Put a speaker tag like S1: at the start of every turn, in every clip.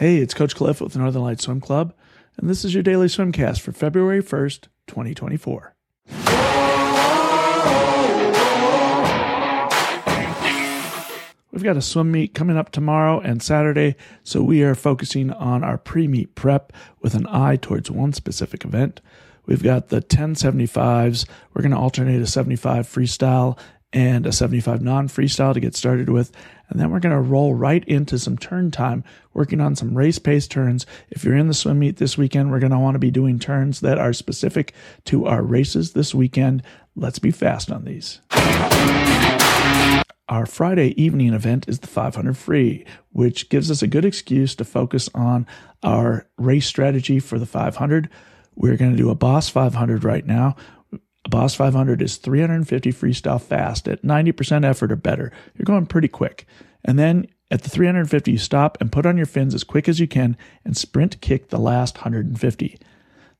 S1: Hey, it's Coach Cliff with Northern Light Swim Club, and this is your daily swimcast for February 1st, 2024. We've got a swim meet coming up tomorrow and Saturday, so we are focusing on our pre meet prep with an eye towards one specific event. We've got the 1075s. We're going to alternate a 75 freestyle and a 75 non freestyle to get started with. And then we're going to roll right into some turn time, working on some race pace turns. If you're in the swim meet this weekend, we're going to want to be doing turns that are specific to our races this weekend. Let's be fast on these. Our Friday evening event is the 500 free, which gives us a good excuse to focus on our race strategy for the 500. We're going to do a Boss 500 right now. Boss 500 is 350 freestyle fast at 90% effort or better. You're going pretty quick. And then at the 350, you stop and put on your fins as quick as you can and sprint kick the last 150.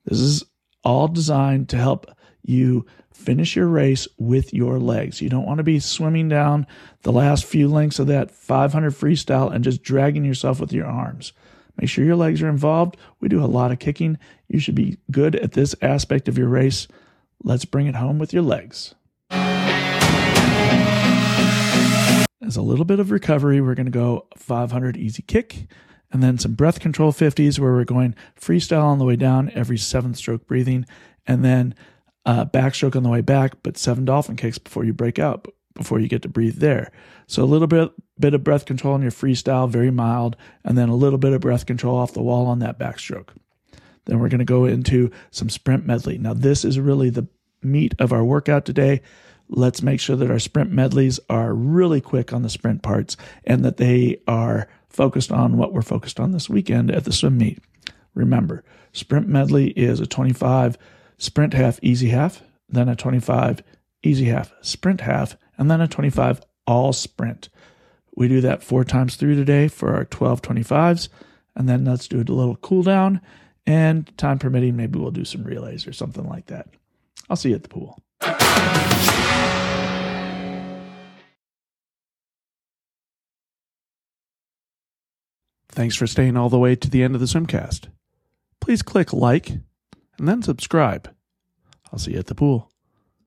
S1: This is all designed to help you finish your race with your legs. You don't want to be swimming down the last few lengths of that 500 freestyle and just dragging yourself with your arms. Make sure your legs are involved. We do a lot of kicking. You should be good at this aspect of your race. Let's bring it home with your legs. As a little bit of recovery, we're going to go 500 easy kick and then some breath control 50s where we're going freestyle on the way down every seventh stroke breathing and then uh, backstroke on the way back, but seven dolphin kicks before you break out, before you get to breathe there. So a little bit bit of breath control on your freestyle, very mild, and then a little bit of breath control off the wall on that backstroke. Then we're going to go into some sprint medley. Now this is really the meat of our workout today. Let's make sure that our sprint medleys are really quick on the sprint parts and that they are focused on what we're focused on this weekend at the swim meet. Remember, sprint medley is a 25 sprint half, easy half, then a 25 easy half, sprint half, and then a 25 all sprint. We do that four times through today for our 12 25s, and then let's do a little cool down. And time permitting, maybe we'll do some relays or something like that. I'll see you at the pool. Thanks for staying all the way to the end of the swimcast. Please click like and then subscribe. I'll see you at the pool.